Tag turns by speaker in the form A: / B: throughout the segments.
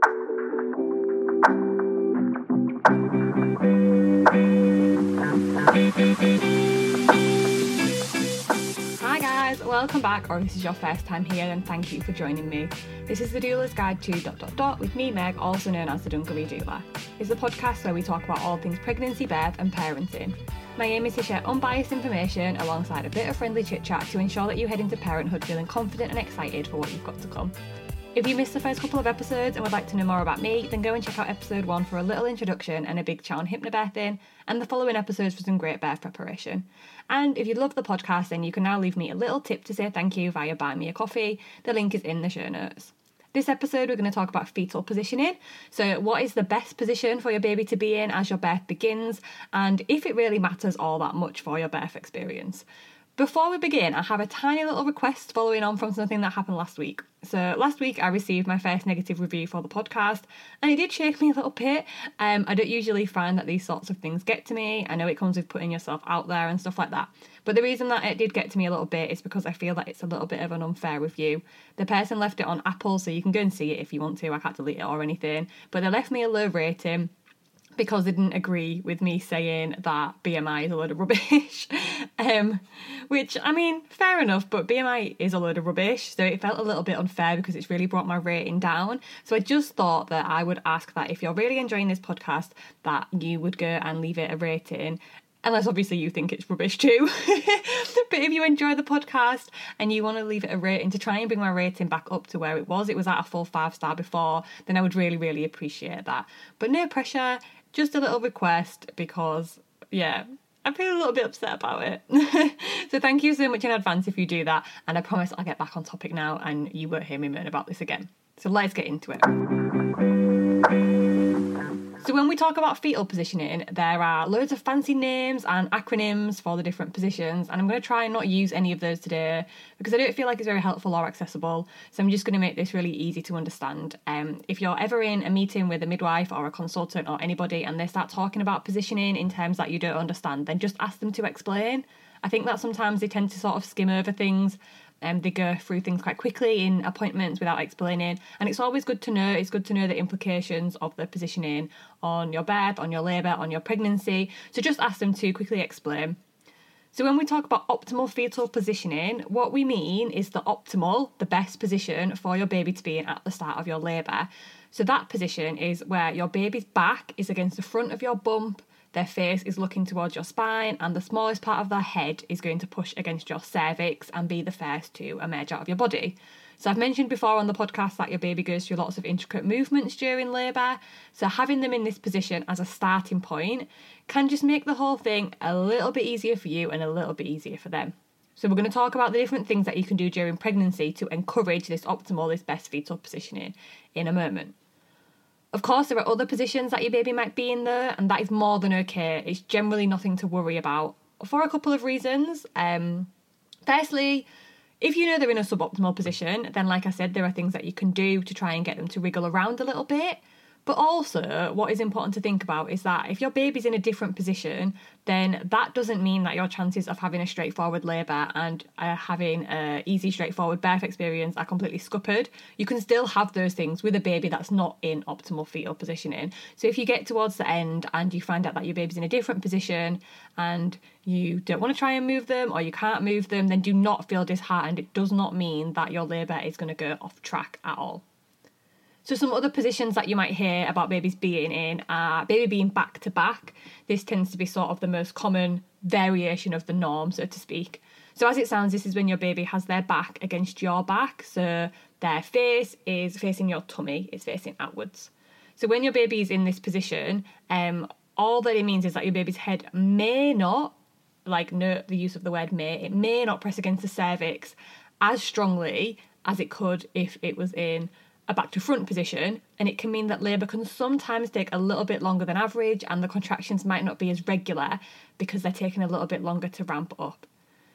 A: Hi guys, welcome back, or this is your first time here, and thank you for joining me. This is the Doula's Guide to dot dot dot with me, Meg, also known as the Dungaree Doula. It's a podcast where we talk about all things pregnancy, birth, and parenting. My aim is to share unbiased information alongside a bit of friendly chit chat to ensure that you head into parenthood feeling confident and excited for what you've got to come. If you missed the first couple of episodes and would like to know more about me, then go and check out episode one for a little introduction and a big chat on hypnobirthing, and the following episodes for some great birth preparation. And if you love the podcast, then you can now leave me a little tip to say thank you via Buy Me a Ko-fi. The link is in the show notes. This episode, we're going to talk about fetal positioning. So, what is the best position for your baby to be in as your birth begins, and if it really matters all that much for your birth experience. Before we begin, I have a tiny little request following on from something that happened last week. So, last week I received my first negative review for the podcast, and it did shake me a little bit. Um, I don't usually find that these sorts of things get to me. I know it comes with putting yourself out there and stuff like that. But the reason that it did get to me a little bit is because I feel that it's a little bit of an unfair review. The person left it on Apple, so you can go and see it if you want to. I can't delete it or anything. But they left me a low rating because they didn't agree with me saying that BMI is a load of rubbish. um, which, I mean, fair enough, but BMI is a load of rubbish, so it felt a little bit unfair because it's really brought my rating down. So I just thought that I would ask that if you're really enjoying this podcast, that you would go and leave it a rating unless obviously you think it's rubbish too. but if you enjoy the podcast and you want to leave it a rating to try and bring my rating back up to where it was, it was at a full five star before, then I would really, really appreciate that. But no pressure, just a little request because, yeah, I feel a little bit upset about it. so thank you so much in advance if you do that, and I promise I'll get back on topic now and you won't hear me moan about this again. So let's get into it. So, when we talk about fetal positioning, there are loads of fancy names and acronyms for the different positions, and I'm going to try and not use any of those today because I don't feel like it's very helpful or accessible. So, I'm just going to make this really easy to understand. Um, if you're ever in a meeting with a midwife or a consultant or anybody and they start talking about positioning in terms that you don't understand, then just ask them to explain. I think that sometimes they tend to sort of skim over things um, they go through things quite quickly in appointments without explaining. And it's always good to know, it's good to know the implications of the positioning on your birth, on your labour, on your pregnancy. So just ask them to quickly explain. So, when we talk about optimal fetal positioning, what we mean is the optimal, the best position for your baby to be in at the start of your labour. So, that position is where your baby's back is against the front of your bump, their face is looking towards your spine, and the smallest part of their head is going to push against your cervix and be the first to emerge out of your body. So, I've mentioned before on the podcast that your baby goes through lots of intricate movements during labour. So, having them in this position as a starting point can just make the whole thing a little bit easier for you and a little bit easier for them. So, we're going to talk about the different things that you can do during pregnancy to encourage this optimal, this best fetal positioning in a moment. Of course, there are other positions that your baby might be in there, and that is more than okay. It's generally nothing to worry about for a couple of reasons. Um, firstly, if you know they're in a suboptimal position, then, like I said, there are things that you can do to try and get them to wiggle around a little bit. But also, what is important to think about is that if your baby's in a different position, then that doesn't mean that your chances of having a straightforward labour and uh, having an easy, straightforward birth experience are completely scuppered. You can still have those things with a baby that's not in optimal fetal positioning. So if you get towards the end and you find out that your baby's in a different position and you don't want to try and move them or you can't move them, then do not feel disheartened. It does not mean that your labour is going to go off track at all. So some other positions that you might hear about babies being in are baby being back to back. This tends to be sort of the most common variation of the norm, so to speak. So as it sounds, this is when your baby has their back against your back. So their face is facing your tummy, it's facing outwards. So when your baby is in this position, um, all that it means is that your baby's head may not, like note the use of the word may, it may not press against the cervix as strongly as it could if it was in a back to front position, and it can mean that labour can sometimes take a little bit longer than average, and the contractions might not be as regular because they're taking a little bit longer to ramp up.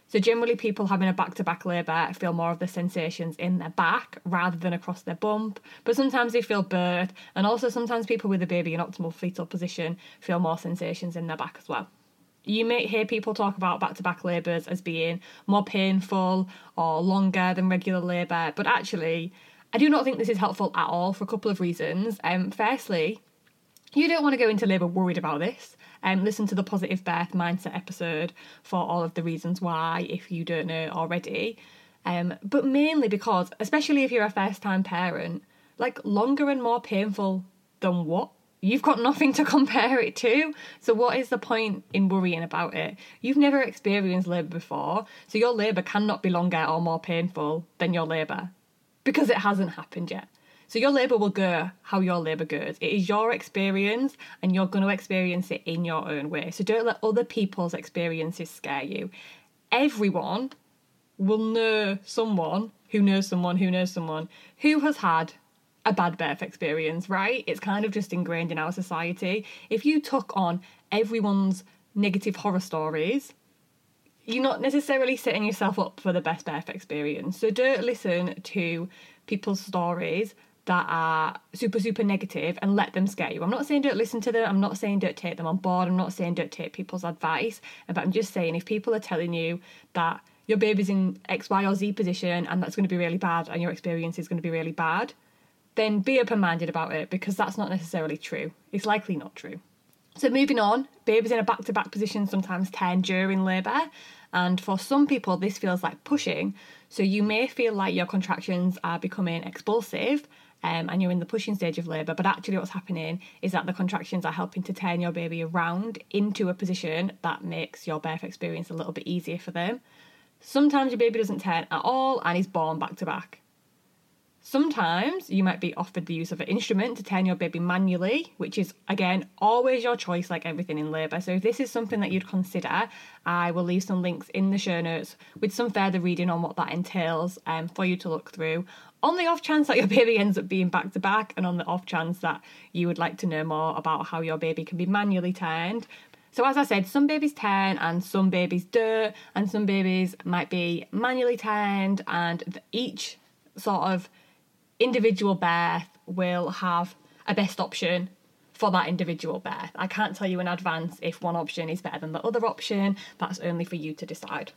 A: So, generally, people having a back to back labour feel more of the sensations in their back rather than across their bump, but sometimes they feel birth, and also sometimes people with a baby in optimal fetal position feel more sensations in their back as well. You may hear people talk about back to back labours as being more painful or longer than regular labour, but actually, I do not think this is helpful at all for a couple of reasons. Um, firstly, you don't want to go into labour worried about this. Um, listen to the positive birth mindset episode for all of the reasons why, if you don't know already. Um, but mainly because, especially if you're a first time parent, like longer and more painful than what? You've got nothing to compare it to. So, what is the point in worrying about it? You've never experienced labour before, so your labour cannot be longer or more painful than your labour because it hasn't happened yet. So your labour will go how your labour goes. It is your experience and you're going to experience it in your own way. So don't let other people's experiences scare you. Everyone will know someone who knows someone who knows someone who has had a bad birth experience, right? It's kind of just ingrained in our society. If you took on everyone's negative horror stories, you're not necessarily setting yourself up for the best birth experience. So don't listen to people's stories that are super, super negative and let them scare you. I'm not saying don't listen to them. I'm not saying don't take them on board. I'm not saying don't take people's advice. But I'm just saying if people are telling you that your baby's in X, Y, or Z position and that's going to be really bad and your experience is going to be really bad, then be open minded about it because that's not necessarily true. It's likely not true. So, moving on, babies in a back to back position sometimes turn during labour, and for some people, this feels like pushing. So, you may feel like your contractions are becoming expulsive um, and you're in the pushing stage of labour, but actually, what's happening is that the contractions are helping to turn your baby around into a position that makes your birth experience a little bit easier for them. Sometimes your baby doesn't turn at all and is born back to back. Sometimes you might be offered the use of an instrument to turn your baby manually, which is again always your choice, like everything in labour. So, if this is something that you'd consider, I will leave some links in the show notes with some further reading on what that entails um, for you to look through. On the off chance that your baby ends up being back to back, and on the off chance that you would like to know more about how your baby can be manually turned, so, as I said, some babies turn and some babies don't, and some babies might be manually turned, and each sort of individual birth will have a best option for that individual birth. I can't tell you in advance if one option is better than the other option, that's only for you to decide.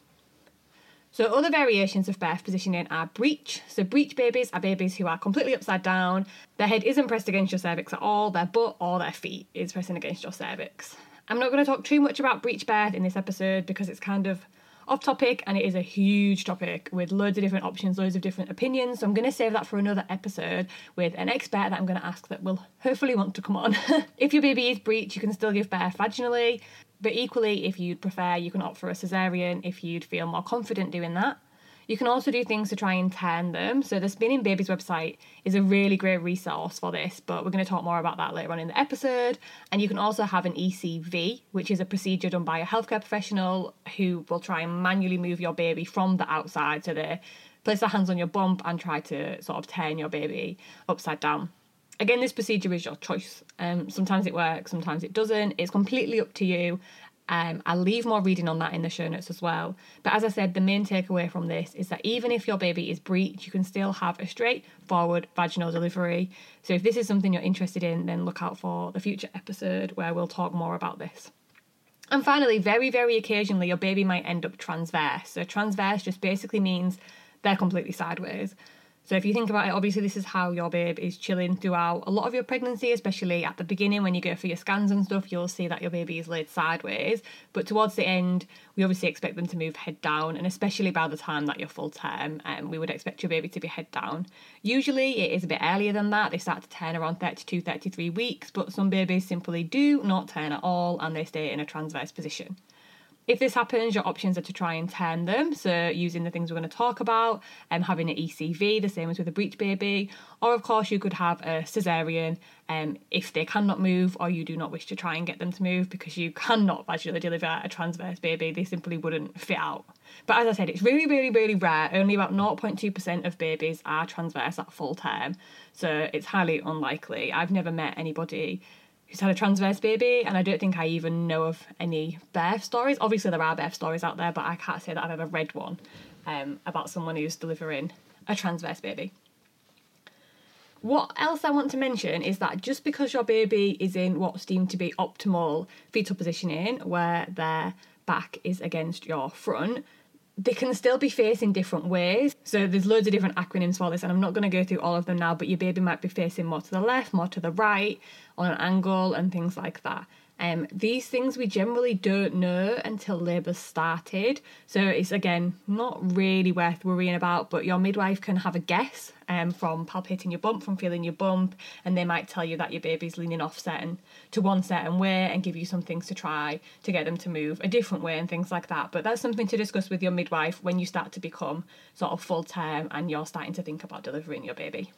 A: So, other variations of birth positioning are breech. So, breech babies are babies who are completely upside down. Their head isn't pressed against your cervix at all, their butt or their feet is pressing against your cervix. I'm not going to talk too much about breech birth in this episode because it's kind of off topic and it is a huge topic with loads of different options, loads of different opinions. So I'm going to save that for another episode with an expert that I'm going to ask that will hopefully want to come on. if your baby is breech, you can still give birth vaginally, but equally, if you'd prefer, you can opt for a cesarean if you'd feel more confident doing that. You can also do things to try and turn them. So the Spinning Babies website is a really great resource for this, but we're going to talk more about that later on in the episode. And you can also have an ECV, which is a procedure done by a healthcare professional who will try and manually move your baby from the outside. So they place their hands on your bump and try to sort of turn your baby upside down. Again, this procedure is your choice. Um, sometimes it works, sometimes it doesn't. It's completely up to you. Um, I'll leave more reading on that in the show notes as well. But as I said, the main takeaway from this is that even if your baby is breech, you can still have a straightforward vaginal delivery. So if this is something you're interested in, then look out for the future episode where we'll talk more about this. And finally, very, very occasionally, your baby might end up transverse. So transverse just basically means they're completely sideways. So if you think about it, obviously this is how your babe is chilling throughout a lot of your pregnancy, especially at the beginning when you go for your scans and stuff, you'll see that your baby is laid sideways. But towards the end, we obviously expect them to move head down, and especially by the time that you're full term, um, we would expect your baby to be head down. Usually it is a bit earlier than that. They start to turn around 32, 33 weeks, but some babies simply do not turn at all and they stay in a transverse position. If this happens, your options are to try and turn them, so using the things we're going to talk about, and um, having an ECV, the same as with a breech baby, or of course you could have a cesarean um, if they cannot move or you do not wish to try and get them to move because you cannot vaginally deliver a transverse baby, they simply wouldn't fit out. But as I said, it's really, really, really rare. Only about 0.2% of babies are transverse at full term, so it's highly unlikely. I've never met anybody who's had a transverse baby, and I don't think I even know of any birth stories. Obviously, there are birth stories out there, but I can't say that I've ever read one um, about someone who's delivering a transverse baby. What else I want to mention is that just because your baby is in what's deemed to be optimal fetal positioning, where their back is against your front, they can still be facing different ways. So there's loads of different acronyms for this, and I'm not going to go through all of them now, but your baby might be facing more to the left, more to the right, on an angle, and things like that. Um, these things we generally don't know until labour started, so it's again not really worth worrying about. But your midwife can have a guess um, from palpating your bump, from feeling your bump, and they might tell you that your baby's leaning off certain to one certain way and give you some things to try to get them to move a different way and things like that. But that's something to discuss with your midwife when you start to become sort of full term and you're starting to think about delivering your baby.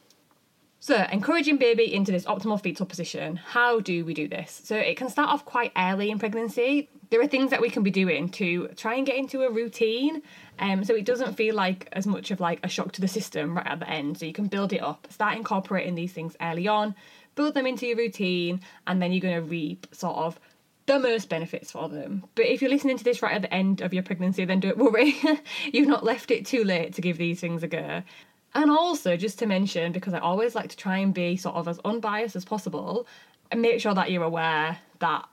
A: So, encouraging baby into this optimal fetal position, how do we do this? So, it can start off quite early in pregnancy. There are things that we can be doing to try and get into a routine um, so it doesn't feel like as much of like a shock to the system right at the end. So you can build it up, start incorporating these things early on, build them into your routine, and then you're going to reap sort of the most benefits for them. But if you're listening to this right at the end of your pregnancy, then don't worry, you've not left it too late to give these things a go. And also, just to mention, because I always like to try and be sort of as unbiased as possible, and make sure that you're aware that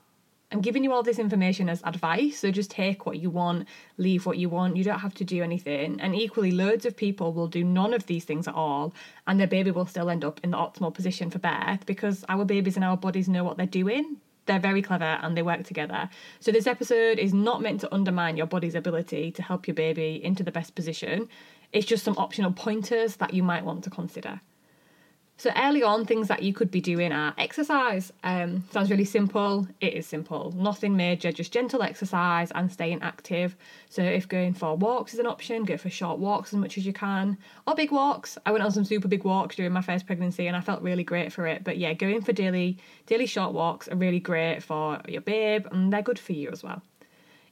A: I'm giving you all this information as advice. So just take what you want, leave what you want. You don't have to do anything. And equally, loads of people will do none of these things at all, and their baby will still end up in the optimal position for birth because our babies and our bodies know what they're doing they're very clever and they work together. So, this episode is not meant to undermine your body's ability to help your baby into the best position. It's just some optional pointers that you might want to consider. So early on, things that you could be doing are exercise. Um, sounds really simple. It is simple. Nothing major, just gentle exercise and staying active. So if going for walks is an option, go for short walks as much as you can, or big walks. I went on some super big walks during my first pregnancy and I felt really great for it. But yeah, going for daily daily short walks are really great for your babe and they're good for you as well.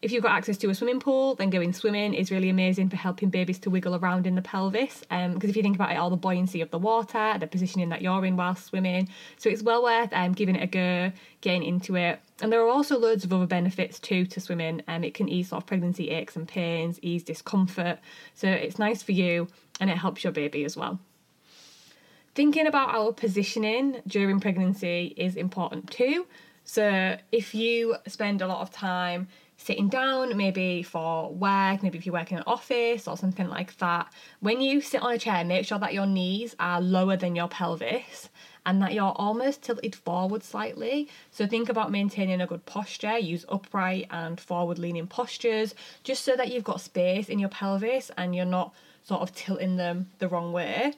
A: If you've got access to a swimming pool, then going swimming is really amazing for helping babies to wiggle around in the pelvis. Because um, if you think about it, all the buoyancy of the water, the positioning that you're in while swimming. So it's well worth um, giving it a go, getting into it. And there are also loads of other benefits too to swimming. Um, it can ease sort of pregnancy aches and pains, ease discomfort. So it's nice for you and it helps your baby as well. Thinking about our positioning during pregnancy is important too. So if you spend a lot of time sitting down, maybe for work, maybe if you work in an office or something like that, when you sit on a chair, make sure that your knees are lower than your pelvis and that you're almost tilted forward slightly. So think about maintaining a good posture, use upright and forward leaning postures just so that you've got space in your pelvis and you're not sort of tilting them the wrong way.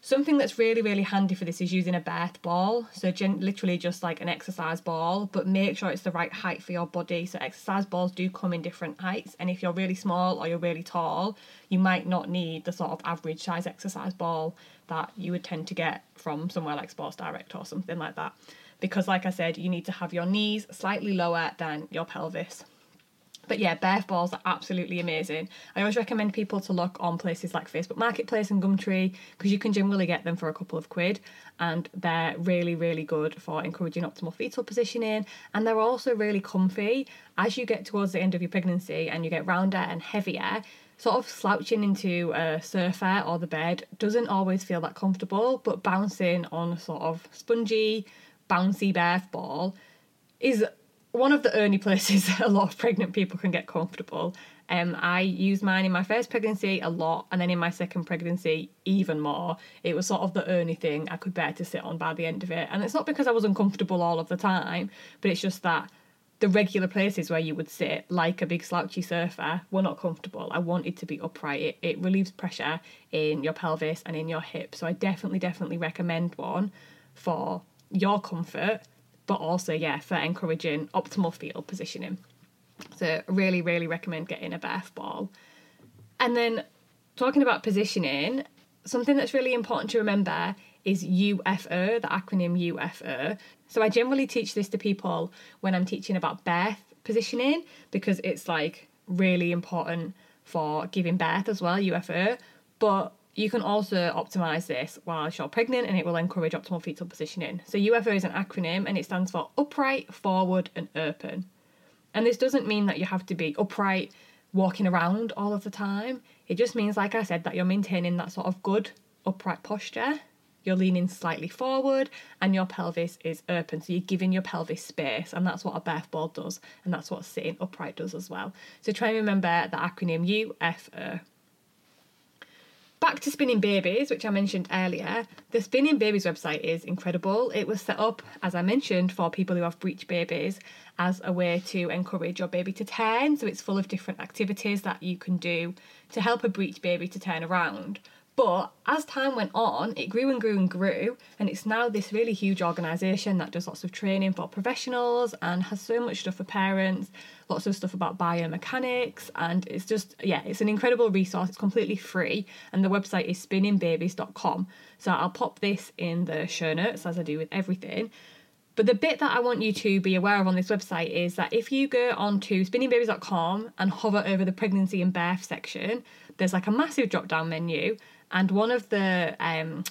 A: Something that's really, really handy for this is using a birth ball. So, gen- literally just like an exercise ball, but make sure it's the right height for your body. So, exercise balls do come in different heights. And if you're really small or you're really tall, you might not need the sort of average size exercise ball that you would tend to get from somewhere like Sports Direct or something like that. Because, like I said, you need to have your knees slightly lower than your pelvis. But yeah, birth balls are absolutely amazing. I always recommend people to look on places like Facebook Marketplace and Gumtree because you can generally get them for a couple of quid and they're really, really good for encouraging optimal fetal positioning and they're also really comfy. As you get towards the end of your pregnancy and you get rounder and heavier, sort of slouching into a sofa or the bed doesn't always feel that comfortable, but bouncing on a sort of spongy, bouncy birth ball is one of the only places a lot of pregnant people can get comfortable. Um, I used mine in my first pregnancy a lot, and then in my second pregnancy even more. It was sort of the only thing I could bear to sit on by the end of it, and it's not because I was uncomfortable all of the time, but it's just that the regular places where you would sit, like a big slouchy sofa, were not comfortable. I wanted to be upright. It, it relieves pressure in your pelvis and in your hips, so I definitely, definitely recommend one for your comfort but also, yeah, for encouraging optimal fetal positioning. So, really, really recommend getting a birth ball. And then, talking about positioning, something that's really important to remember is UFO, the acronym UFO. So, I generally teach this to people when I'm teaching about birth positioning because it's like really important for giving birth as well, UFO. But you can also optimize this while you're pregnant and it will encourage optimal fetal positioning. So, UFO is an acronym and it stands for upright, forward, and open. And this doesn't mean that you have to be upright, walking around all of the time. It just means, like I said, that you're maintaining that sort of good upright posture. you're leaning slightly forward, and your pelvis is open. So you're giving your pelvis space, and that's what a birth ball does, and that's what sitting upright does as well. So try and remember the acronym UFO. Back to Spinning Babies, which I mentioned earlier. The Spinning Babies website is incredible. It was set up, as I mentioned, for people who have breech babies as a way to encourage your baby to turn. So it's full of different activities that you can do to help a breech baby to turn around. But as time went on, it grew and grew and grew, and it's now this really huge organisation that does lots of training for professionals and has so much stuff for parents, lots of stuff about biomechanics, and it's just, yeah, it's an incredible resource. It's completely free, and the website is spinningbabies.com. So I'll pop this in the show notes as I do with everything. But the bit that I want you to be aware of on this website is that if you go onto spinningbabies.com and hover over the pregnancy and birth section, there's like a massive drop down menu and one of the um,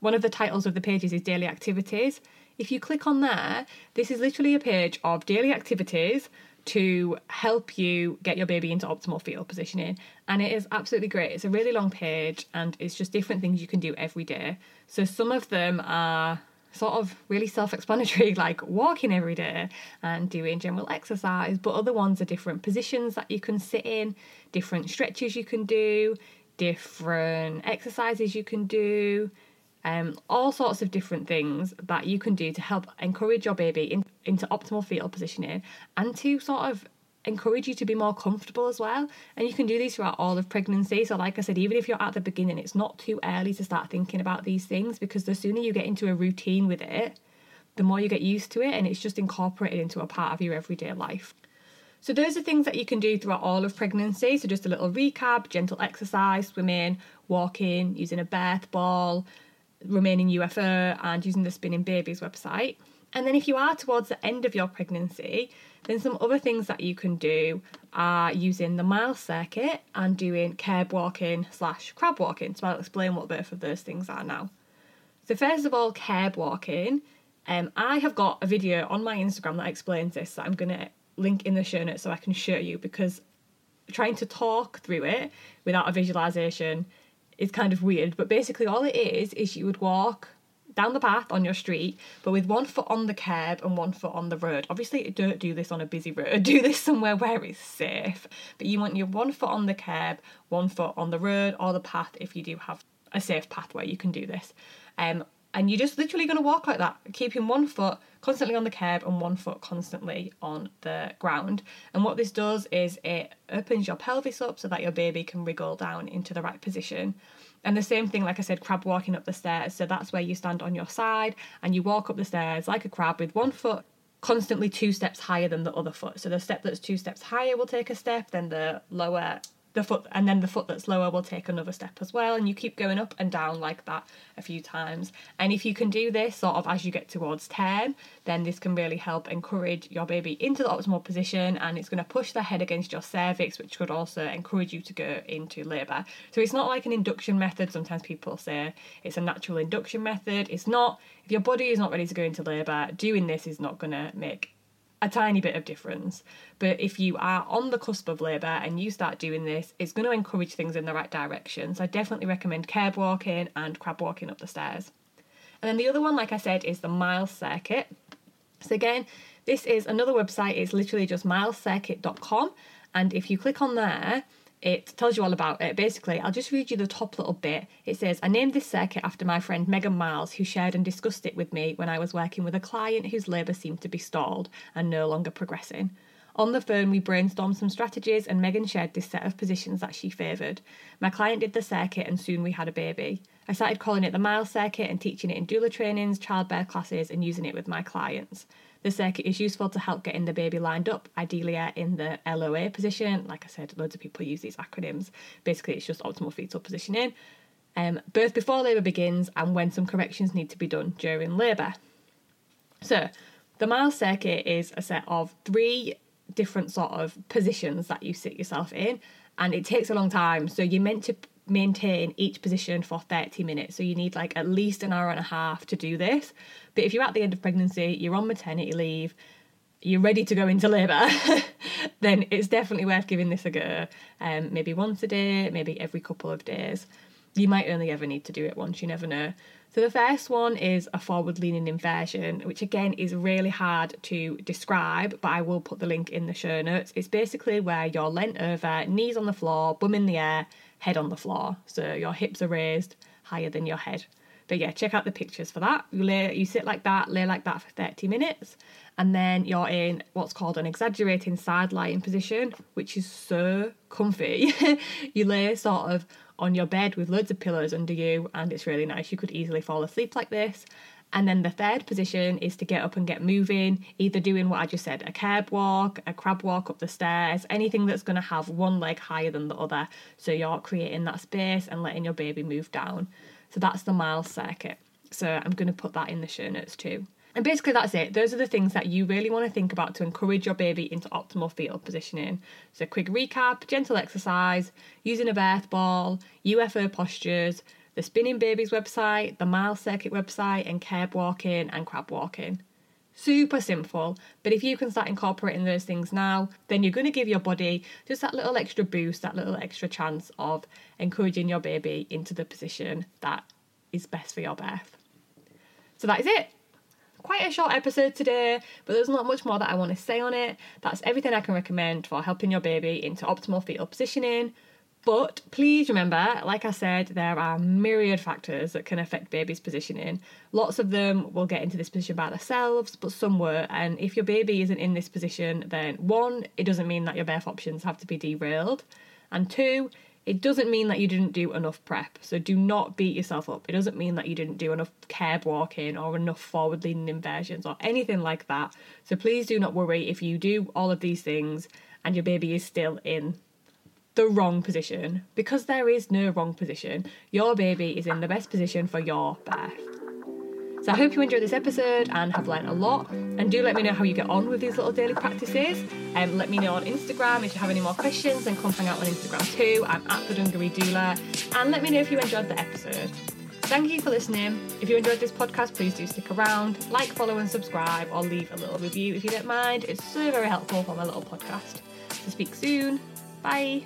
A: one of the titles of the pages is daily activities. If you click on there, this is literally a page of daily activities to help you get your baby into optimal fetal positioning. And it is absolutely great. It's a really long page and it's just different things you can do every day. So some of them are sort of really self explanatory, like walking every day and doing general exercise, but other ones are different positions that you can sit in, different stretches you can do, different exercises you can do, um, all sorts of different things that you can do to help encourage your baby in, into optimal fetal positioning and to sort of encourage you to be more comfortable as well. And you can do these throughout all of pregnancy. So, like I said, even if you're at the beginning, it's not too early to start thinking about these things because the sooner you get into a routine with it, the more you get used to it and it's just incorporated into a part of your everyday life. So those are things that you can do throughout all of pregnancy. So just a little recap, gentle exercise, swimming, walking, using a birth ball, remaining UFO and using the Spinning Babies website. And then if you are towards the end of your pregnancy, then some other things that you can do are using the mile circuit and doing curb walking slash crab walking. So I'll explain what both of those things are now. So first of all, curb walking. Um, I have got a video on my Instagram that explains this that I'm going to link in the show notes so I can show you because trying to talk through it without a visualization is kind of weird. But basically, all it is is you would walk down the path on your street, but with one foot on the curb and one foot on the road. Obviously, don't do this on a busy road. Do this somewhere where it's safe. But you want your one foot on the curb, one foot on the road or the path if you do have a safe path where you can do this. Um, and you're just literally going to walk like that, keeping one foot constantly on the curb and one foot constantly on the ground. And what this does is it opens your pelvis up so that your baby can wriggle down into the right position. And the same thing, like I said, crab walking up the stairs. So that's where you stand on your side and you walk up the stairs like a crab with one foot constantly two steps higher than the other foot. So the step that's two steps higher will take a step, then the lower the foot and then the foot that's lower will take another step as well and you keep going up and down like that a few times. And if you can do this sort of as you get towards 10 then this can really help encourage your baby into the optimal position and it's going to push the head against your cervix which could also encourage you to go into labour. So it's not like an induction method. Sometimes people say it's a natural induction method. It's not. If your body is not ready to go into labour doing this is not going to make a tiny bit of difference. But if you are on the cusp of labour and you start doing this, it's going to encourage things in the right direction. So I definitely recommend curb walking and crab walking up the stairs. And then the other one, like I said, is the mile circuit. So again, this is another website, it's literally just milescircuit.com. And if you click on there, it tells you all about it. Basically, I'll just read you the top little bit. It says, I named this circuit after my friend Megan Miles, who shared and discussed it with me when I was working with a client whose labour seemed to be stalled and no longer progressing. On the phone, we brainstormed some strategies, and Megan shared this set of positions that she favoured. My client did the circuit, and soon we had a baby. I started calling it the Miles circuit and teaching it in doula trainings, childbirth classes, and using it with my clients. The circuit is useful to help getting the baby lined up, ideally in the LOA position. Like I said, loads of people use these acronyms. Basically, it's just optimal fetal positioning. Um, birth before labour begins and when some corrections need to be done during labour. So, the mile circuit is a set of three different sort of positions that you sit yourself in, and it takes a long time. So, you're meant to maintain each position for 30 minutes. So you need like at least an hour and a half to do this. But if you're at the end of pregnancy, you're on maternity leave, you're ready to go into labour, then it's definitely worth giving this a go. Um, maybe once a day, maybe every couple of days. You might only ever need to do it once, you never know. So the first one is a forward leaning inversion, which again is really hard to describe, but I will put the link in the show notes. It's basically where you're leant over, knees on the floor, bum in the air, head on the floor. So your hips are raised higher than your head. But yeah, check out the pictures for that. You lay, you sit like that, lay like that for 30 minutes, and then you're in what's called an exaggerating side lying position, which is so comfy. you lay sort of on your bed with loads of pillows under you, and it's really nice. You could easily fall asleep like this. And then the third position is to get up and get moving, either doing what I just said a curb walk, a crab walk up the stairs, anything that's going to have one leg higher than the other. So you're creating that space and letting your baby move down. So that's the mile circuit. So I'm going to put that in the show notes too. And basically, that's it. Those are the things that you really want to think about to encourage your baby into optimal fetal positioning. So, quick recap gentle exercise, using a birth ball, UFO postures, the Spinning Babies website, the Mile Circuit website, and curb walking and crab walking. Super simple, but if you can start incorporating those things now, then you're going to give your body just that little extra boost, that little extra chance of encouraging your baby into the position that is best for your birth. So that is it quite a short episode today, but there's not much more that I want to say on it. That's everything I can recommend for helping your baby into optimal fetal positioning. But please remember, like I said, there are myriad factors that can affect baby's positioning. Lots of them will get into this position by themselves, but some won't. And if your baby isn't in this position, then one, it doesn't mean that your birth options have to be derailed. And two, it doesn't mean that you didn't do enough prep. So do not beat yourself up. It doesn't mean that you didn't do enough curb walking or enough forward leaning inversions or anything like that. So please do not worry if you do all of these things and your baby is still in the wrong position because there is no wrong position. Your baby is in the best position for your birth. So I hope you enjoyed this episode and have learned a lot. And do let me know how you get on with these little daily practices. And um, let me know on Instagram if you have any more questions, then come hang out on Instagram too. I'm at the Dungaree Doula. And let me know if you enjoyed the episode. Thank you for listening. If you enjoyed this podcast, please do stick around, like, follow, and subscribe, or leave a little review if you don't mind. It's so very helpful for my little podcast. To speak soon. Bye.